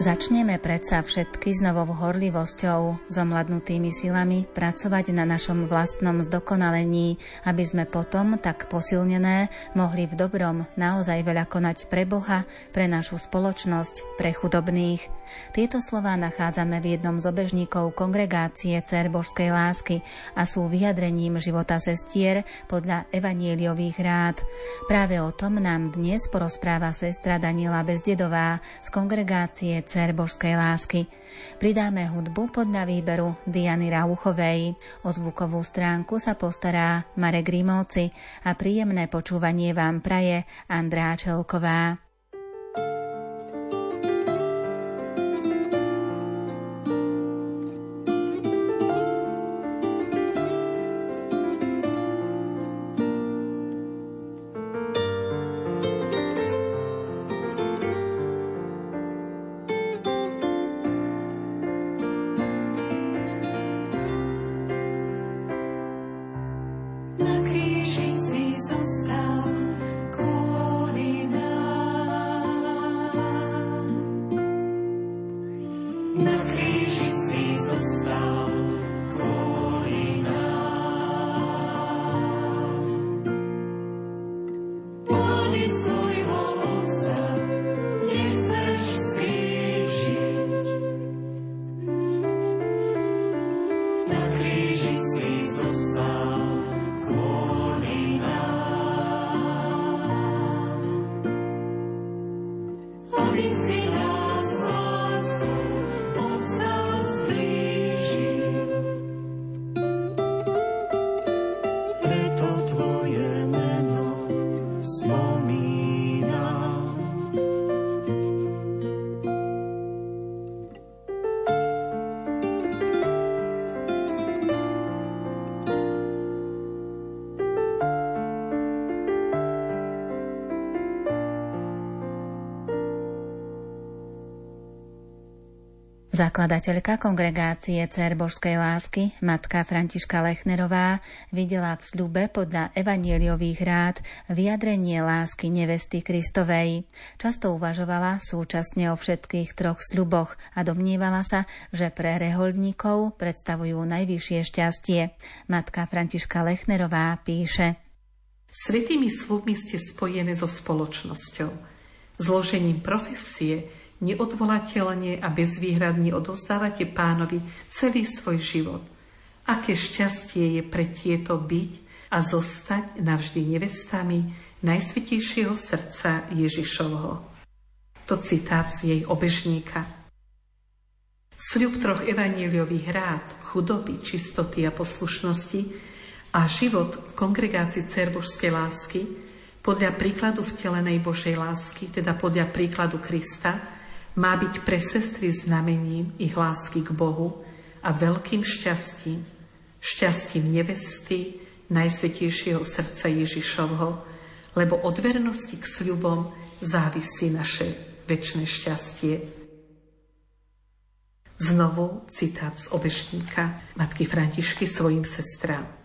Začneme predsa všetky s novou horlivosťou, s omladnutými silami pracovať na našom vlastnom zdokonalení, aby sme potom, tak posilnené, mohli v dobrom naozaj veľa konať pre Boha, pre našu spoločnosť, pre chudobných. Tieto slová nachádzame v jednom z obežníkov kongregácie Cer Božskej lásky a sú vyjadrením života sestier podľa evanieliových rád. Práve o tom nám dnes porozpráva sestra Daniela Bezdedová z kongregácie dcer božskej lásky. Pridáme hudbu podľa výberu Diany Rauchovej. O zvukovú stránku sa postará Marek Grimovci a príjemné počúvanie vám praje Andrá Čelková. Zakladateľka kongregácie Cer Božskej lásky, matka Františka Lechnerová, videla v sľube podľa evanieliových rád vyjadrenie lásky nevesty Kristovej. Často uvažovala súčasne o všetkých troch sľuboch a domnievala sa, že pre rehoľníkov predstavujú najvyššie šťastie. Matka Františka Lechnerová píše Svetými slubmi ste spojené so spoločnosťou, zložením profesie, neodvolateľne a bezvýhradne odozdávate pánovi celý svoj život. Aké šťastie je pre tieto byť a zostať navždy nevestami Najsvetejšieho srdca Ježišovho. To citát z jej obežníka. Sľub troch evaníliových rád, chudoby, čistoty a poslušnosti a život v kongregácii Cerbožskej lásky podľa príkladu vtelenej Božej lásky, teda podľa príkladu Krista, má byť pre sestry znamením ich lásky k Bohu a veľkým šťastím, šťastím nevesty, Najsvetejšieho srdca Ježišovho, lebo od vernosti k sľubom závisí naše väčšie šťastie. Znovu citát z obešníka matky Františky svojim sestrám.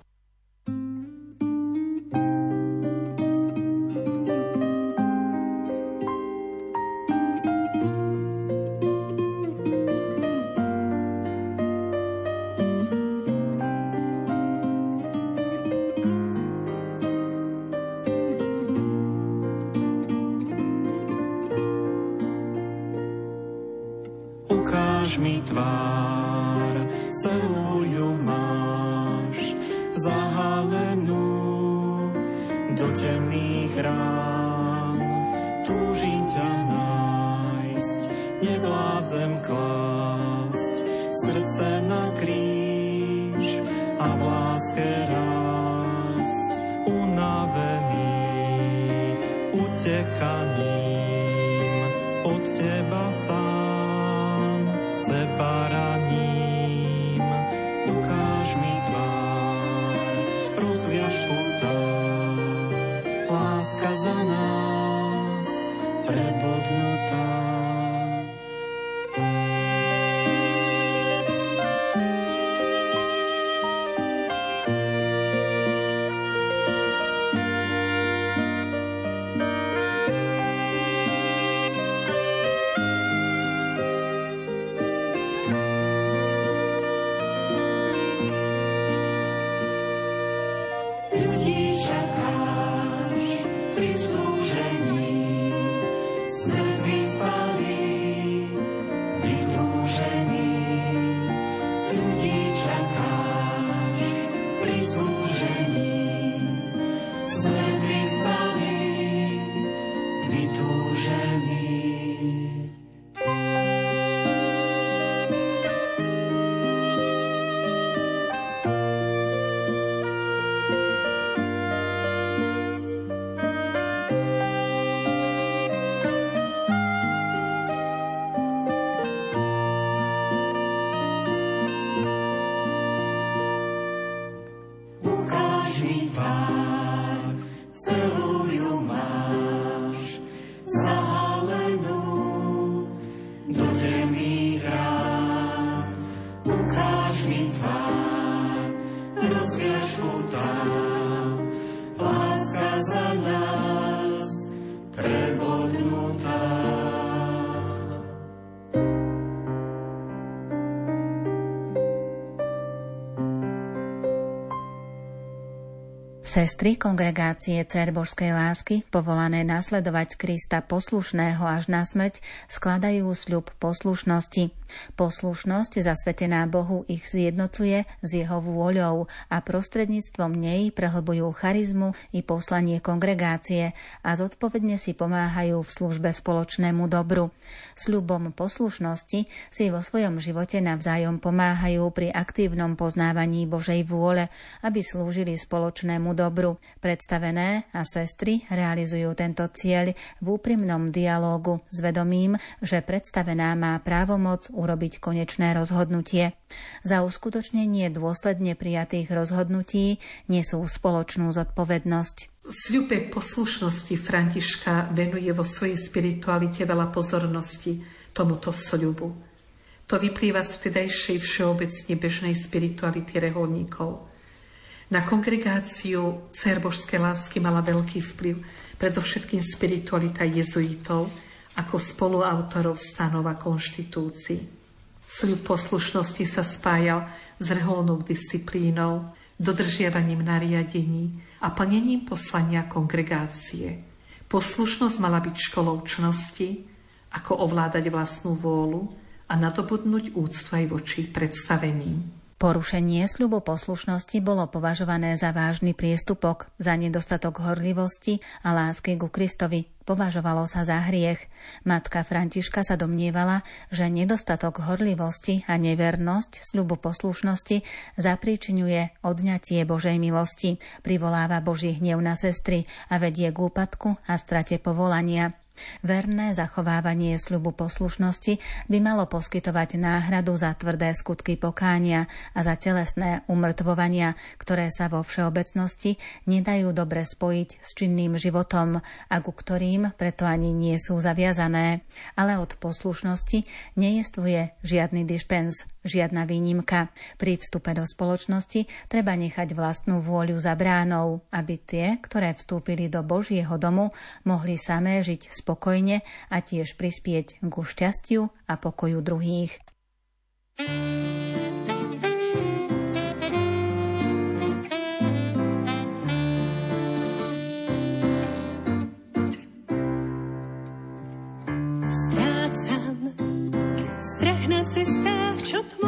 nevládzem klásť srdce na Sestry kongregácie Cer Božskej lásky, povolané nasledovať Krista poslušného až na smrť, skladajú sľub poslušnosti. Poslušnosť zasvetená Bohu ich zjednocuje s jeho vôľou a prostredníctvom nej prehlbujú charizmu i poslanie kongregácie a zodpovedne si pomáhajú v službe spoločnému dobru. Sľubom poslušnosti si vo svojom živote navzájom pomáhajú pri aktívnom poznávaní Božej vôle, aby slúžili spoločnému dobru. Predstavené a sestry realizujú tento cieľ v úprimnom dialógu s vedomím, že predstavená má právomoc urobiť konečné rozhodnutie. Za uskutočnenie dôsledne prijatých rozhodnutí nesú spoločnú zodpovednosť. Sľube poslušnosti Františka venuje vo svojej spiritualite veľa pozornosti tomuto sľubu. To vyplýva z vtedajšej všeobecne bežnej spirituality reholníkov. Na kongregáciu Cer Božskej lásky mala veľký vplyv predovšetkým spiritualita jezuitov ako spoluautorov stanov a konštitúcií. Sľub poslušnosti sa spájal s reholnou disciplínou, dodržiavaním nariadení a plnením poslania kongregácie. Poslušnosť mala byť školou čnosti, ako ovládať vlastnú vôľu a nadobudnúť úctu aj voči predstaveným. Porušenie sľubu poslušnosti bolo považované za vážny priestupok, za nedostatok horlivosti a lásky ku Kristovi. Považovalo sa za hriech. Matka Františka sa domnievala, že nedostatok horlivosti a nevernosť sľubu poslušnosti zapríčinuje odňatie Božej milosti, privoláva Boží hnev na sestry a vedie k úpadku a strate povolania. Verné zachovávanie sľubu poslušnosti by malo poskytovať náhradu za tvrdé skutky pokánia a za telesné umrtvovania, ktoré sa vo všeobecnosti nedajú dobre spojiť s činným životom a ku ktorým preto ani nie sú zaviazané. Ale od poslušnosti nejestvuje žiadny dispens, žiadna výnimka. Pri vstupe do spoločnosti treba nechať vlastnú vôľu za bránou, aby tie, ktoré vstúpili do Božieho domu, mohli samé žiť spokojne a tiež prispieť ku šťastiu a pokoju druhých. Strácam strach na cestách, čo tmou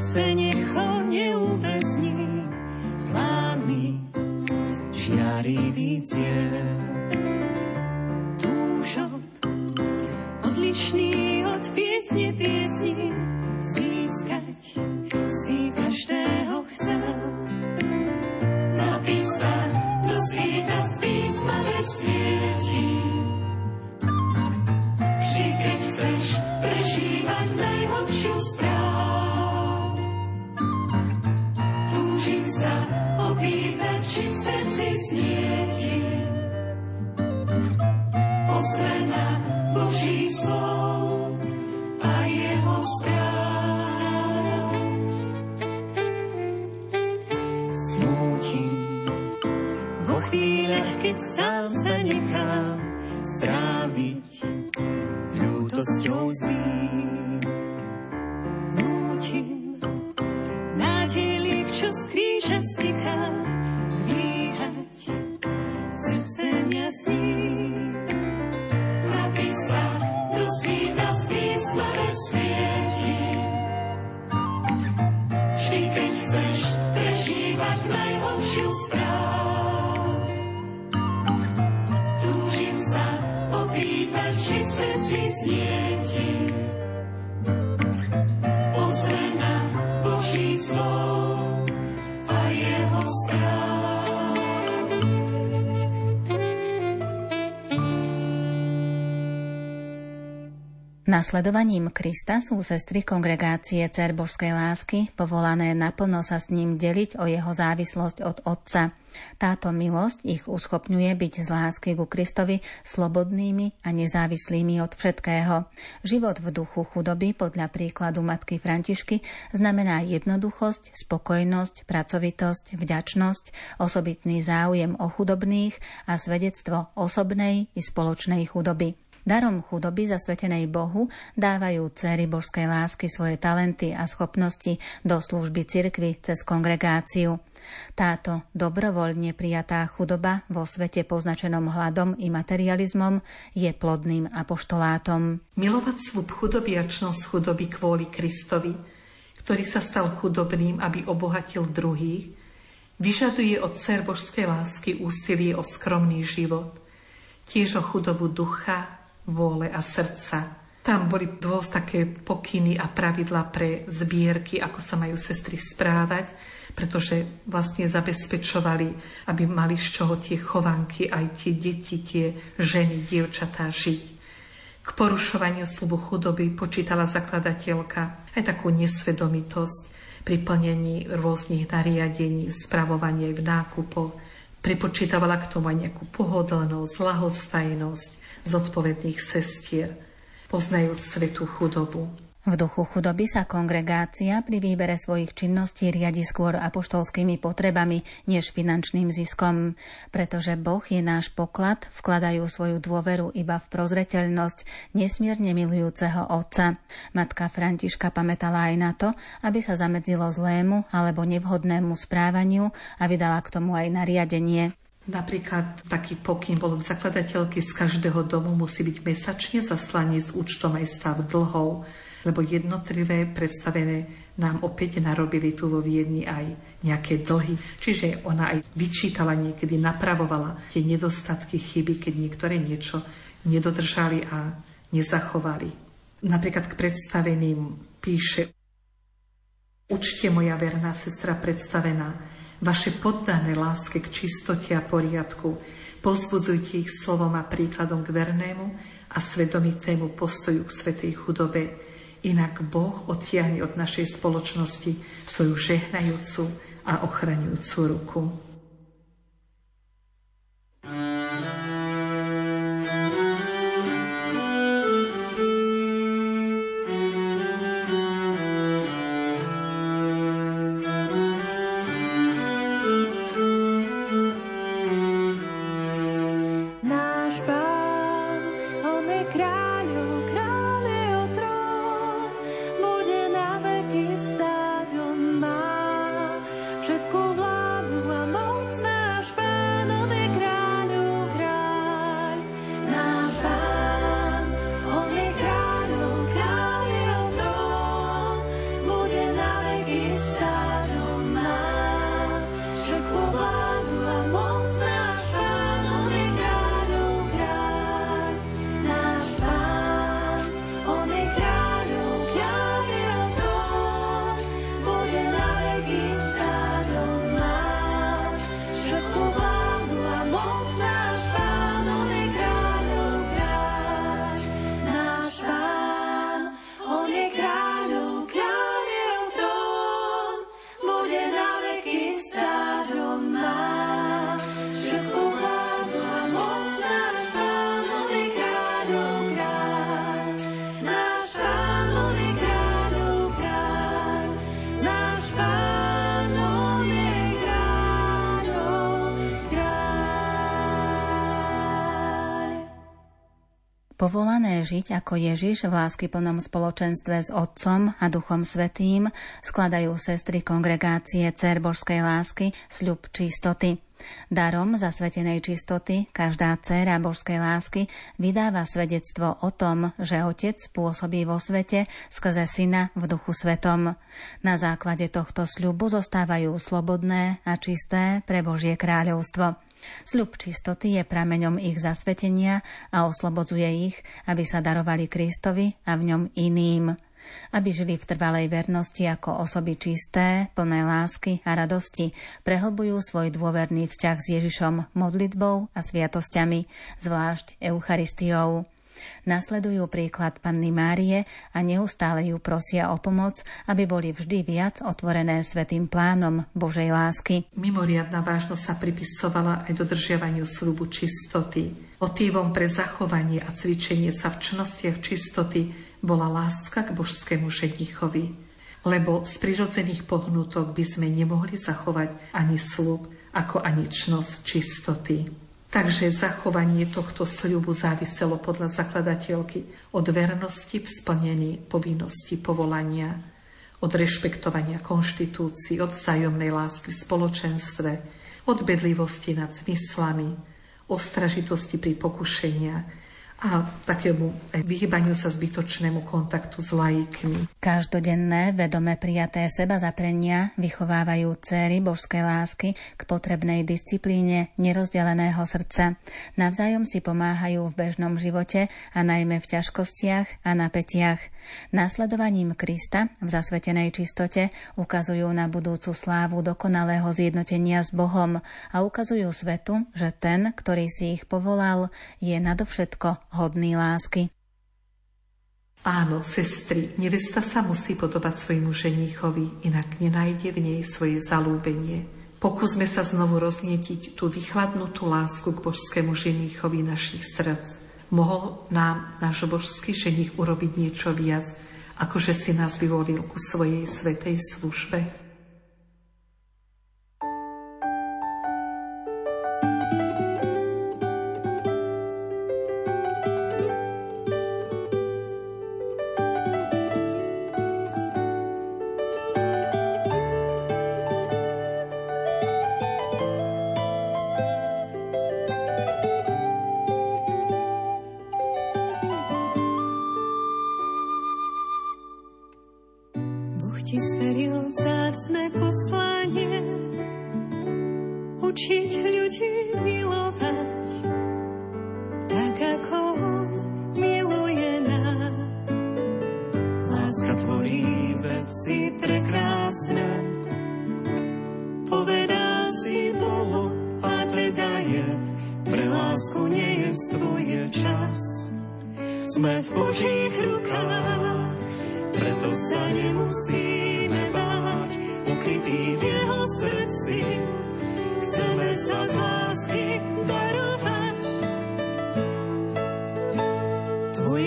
srdce necho neuväzní plány žiarivý cieľ. see Nasledovaním Krista sú sestry kongregácie Cer Božskej lásky povolané naplno sa s ním deliť o jeho závislosť od Otca. Táto milosť ich uschopňuje byť z lásky ku Kristovi slobodnými a nezávislými od všetkého. Život v duchu chudoby podľa príkladu matky Františky znamená jednoduchosť, spokojnosť, pracovitosť, vďačnosť, osobitný záujem o chudobných a svedectvo osobnej i spoločnej chudoby. Darom chudoby zasvetenej Bohu dávajú céry božskej lásky svoje talenty a schopnosti do služby cirkvy cez kongregáciu. Táto dobrovoľne prijatá chudoba vo svete poznačenom hladom i materializmom je plodným apoštolátom. Milovať slub chudoby a čnosť chudoby kvôli Kristovi, ktorý sa stal chudobným, aby obohatil druhých, vyžaduje od cer božskej lásky úsilie o skromný život, tiež o chudobu ducha, vôle a srdca. Tam boli dosť také pokyny a pravidla pre zbierky, ako sa majú sestry správať, pretože vlastne zabezpečovali, aby mali z čoho tie chovanky, aj tie deti, tie ženy, dievčatá žiť. K porušovaniu slubu chudoby počítala zakladateľka aj takú nesvedomitosť pri plnení rôznych nariadení, spravovanie v nákupoch. Pripočítavala k tomu aj nejakú pohodlnosť, lahostajnosť, zodpovedných sestier, poznajúc svetú chudobu. V duchu chudoby sa kongregácia pri výbere svojich činností riadi skôr apoštolskými potrebami než finančným ziskom. Pretože Boh je náš poklad, vkladajú svoju dôveru iba v prozreteľnosť nesmierne milujúceho Otca. Matka Františka pamätala aj na to, aby sa zamedzilo zlému alebo nevhodnému správaniu a vydala k tomu aj nariadenie. Napríklad taký pokyn bol od zakladateľky z každého domu musí byť mesačne zaslaný s účtom aj stav dlhov, lebo jednotlivé predstavené nám opäť narobili tu vo Viedni aj nejaké dlhy. Čiže ona aj vyčítala niekedy, napravovala tie nedostatky, chyby, keď niektoré niečo nedodržali a nezachovali. Napríklad k predstaveným píše Učte moja verná sestra predstavená, vaše poddané láske k čistote a poriadku. Pozbudzujte ich slovom a príkladom k vernému a svedomitému postoju k svetej chudobe. Inak Boh odtiahne od našej spoločnosti svoju žehnajúcu a ochraňujúcu ruku. Povolané žiť ako Ježiš v láskyplnom spoločenstve s Otcom a Duchom Svetým skladajú sestry kongregácie Cer Božskej lásky sľub čistoty. Darom zasvetenej čistoty každá dcéra božskej lásky vydáva svedectvo o tom, že Otec pôsobí vo svete skrze Syna v duchu svetom. Na základe tohto sľubu zostávajú slobodné a čisté pre Božie kráľovstvo. Sľub čistoty je prameňom ich zasvetenia a oslobodzuje ich, aby sa darovali Kristovi a v ňom iným. Aby žili v trvalej vernosti ako osoby čisté, plné lásky a radosti, prehlbujú svoj dôverný vzťah s Ježišom modlitbou a sviatosťami, zvlášť Eucharistiou. Nasledujú príklad Panny Márie a neustále ju prosia o pomoc, aby boli vždy viac otvorené svetým plánom Božej lásky. Mimoriadná vážnosť sa pripisovala aj dodržiavaniu slubu čistoty. Motívom pre zachovanie a cvičenie sa v čnostiach čistoty bola láska k božskému ženichovi. Lebo z prirodzených pohnutok by sme nemohli zachovať ani slub, ako ani čnosť čistoty. Takže zachovanie tohto sľubu záviselo podľa zakladateľky od vernosti v splnení povinnosti povolania, od rešpektovania konštitúcií, od vzájomnej lásky v spoločenstve, od bedlivosti nad zmyslami, ostražitosti pri pokušenia, a takému vyhybaniu sa zbytočnému kontaktu s laikmi. Každodenné, vedome prijaté seba zaprenia vychovávajú céry božskej lásky k potrebnej disciplíne nerozdeleného srdca. Navzájom si pomáhajú v bežnom živote a najmä v ťažkostiach a napätiach. Následovaním Krista v zasvetenej čistote ukazujú na budúcu slávu dokonalého zjednotenia s Bohom a ukazujú svetu, že ten, ktorý si ich povolal, je nadovšetko hodný lásky. Áno, sestry, nevesta sa musí podobať svojmu ženíchovi, inak nenájde v nej svoje zalúbenie. Pokúsme sa znovu roznietiť tú vychladnutú lásku k božskému ženíchovi našich srdc. Mohol nám náš božský ženich urobiť niečo viac, ako že si nás vyvolil ku svojej svetej službe?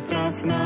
prach na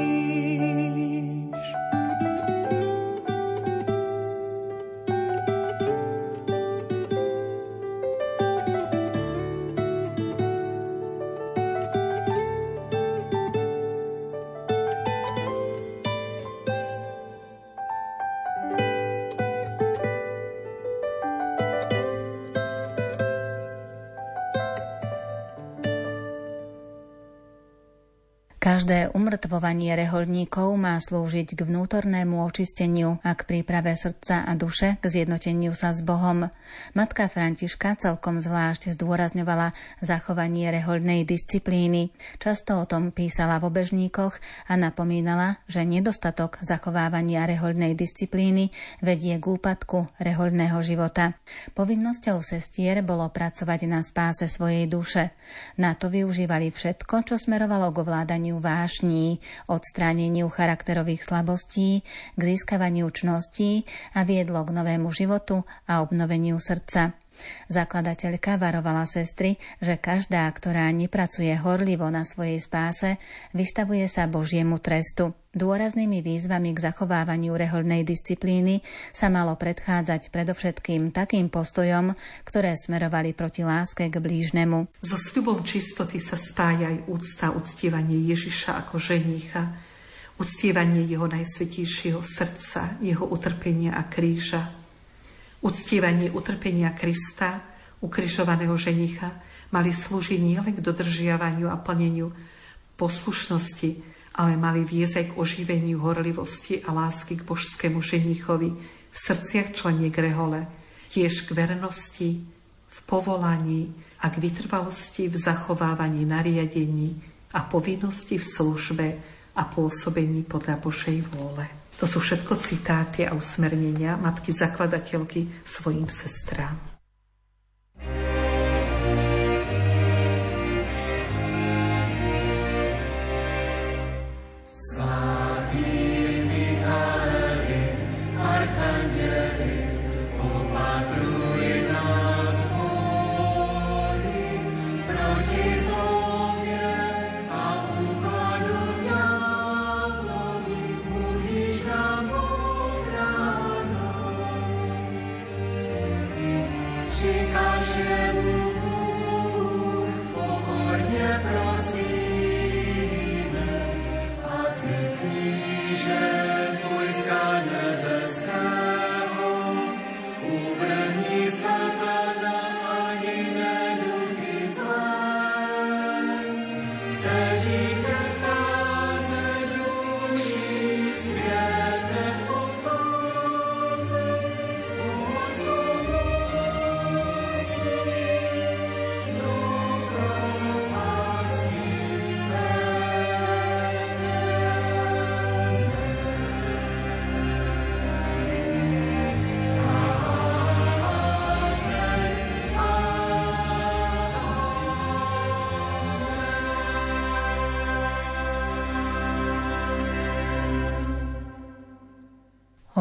Každé umrtvovanie reholníkov má slúžiť k vnútornému očisteniu a k príprave srdca a duše k zjednoteniu sa s Bohom. Matka Františka celkom zvlášť zdôrazňovala zachovanie rehoľnej disciplíny. Často o tom písala v obežníkoch a napomínala, že nedostatok zachovávania rehoľnej disciplíny vedie k úpadku rehoľného života. Povinnosťou sestier bolo pracovať na spáse svojej duše. Na to využívali všetko, čo smerovalo k ovládaniu vášní, odstráneniu charakterových slabostí, k získavaniu čností a viedlo k novému životu a obnoveniu srdca. Zakladateľka varovala sestry, že každá, ktorá nepracuje horlivo na svojej spáse, vystavuje sa Božiemu trestu. Dôraznými výzvami k zachovávaniu reholnej disciplíny sa malo predchádzať predovšetkým takým postojom, ktoré smerovali proti láske k blížnemu. So sľubom čistoty sa spája aj úcta, uctievanie Ježiša ako ženícha, uctievanie jeho najsvetejšieho srdca, jeho utrpenia a kríža, Uctievanie utrpenia Krista, ukrižovaného ženicha, mali slúžiť nielen k dodržiavaniu a plneniu poslušnosti, ale mali viesť aj k oživeniu horlivosti a lásky k božskému ženichovi v srdciach členiek rehole, tiež k vernosti, v povolaní a k vytrvalosti v zachovávaní nariadení a povinnosti v službe a pôsobení podľa Božej vôle. To sú všetko citáty a usmernenia matky zakladateľky svojim sestrám.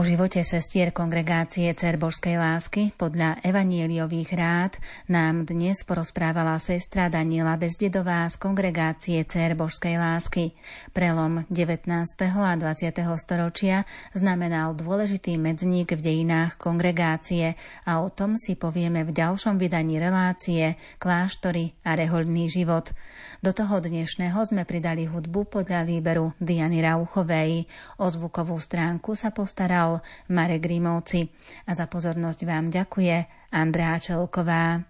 O živote sestier kongregácie Cer Božskej lásky podľa evanieliových rád nám dnes porozprávala sestra Daniela Bezdedová z kongregácie Cer Božskej lásky. Prelom 19. a 20. storočia znamenal dôležitý medzník v dejinách kongregácie a o tom si povieme v ďalšom vydaní relácie Kláštory a rehoľný život. Do toho dnešného sme pridali hudbu podľa výberu Diany Rauchovej. O zvukovú stránku sa postaral Marek Grimovci. A za pozornosť vám ďakuje Andrea Čelková.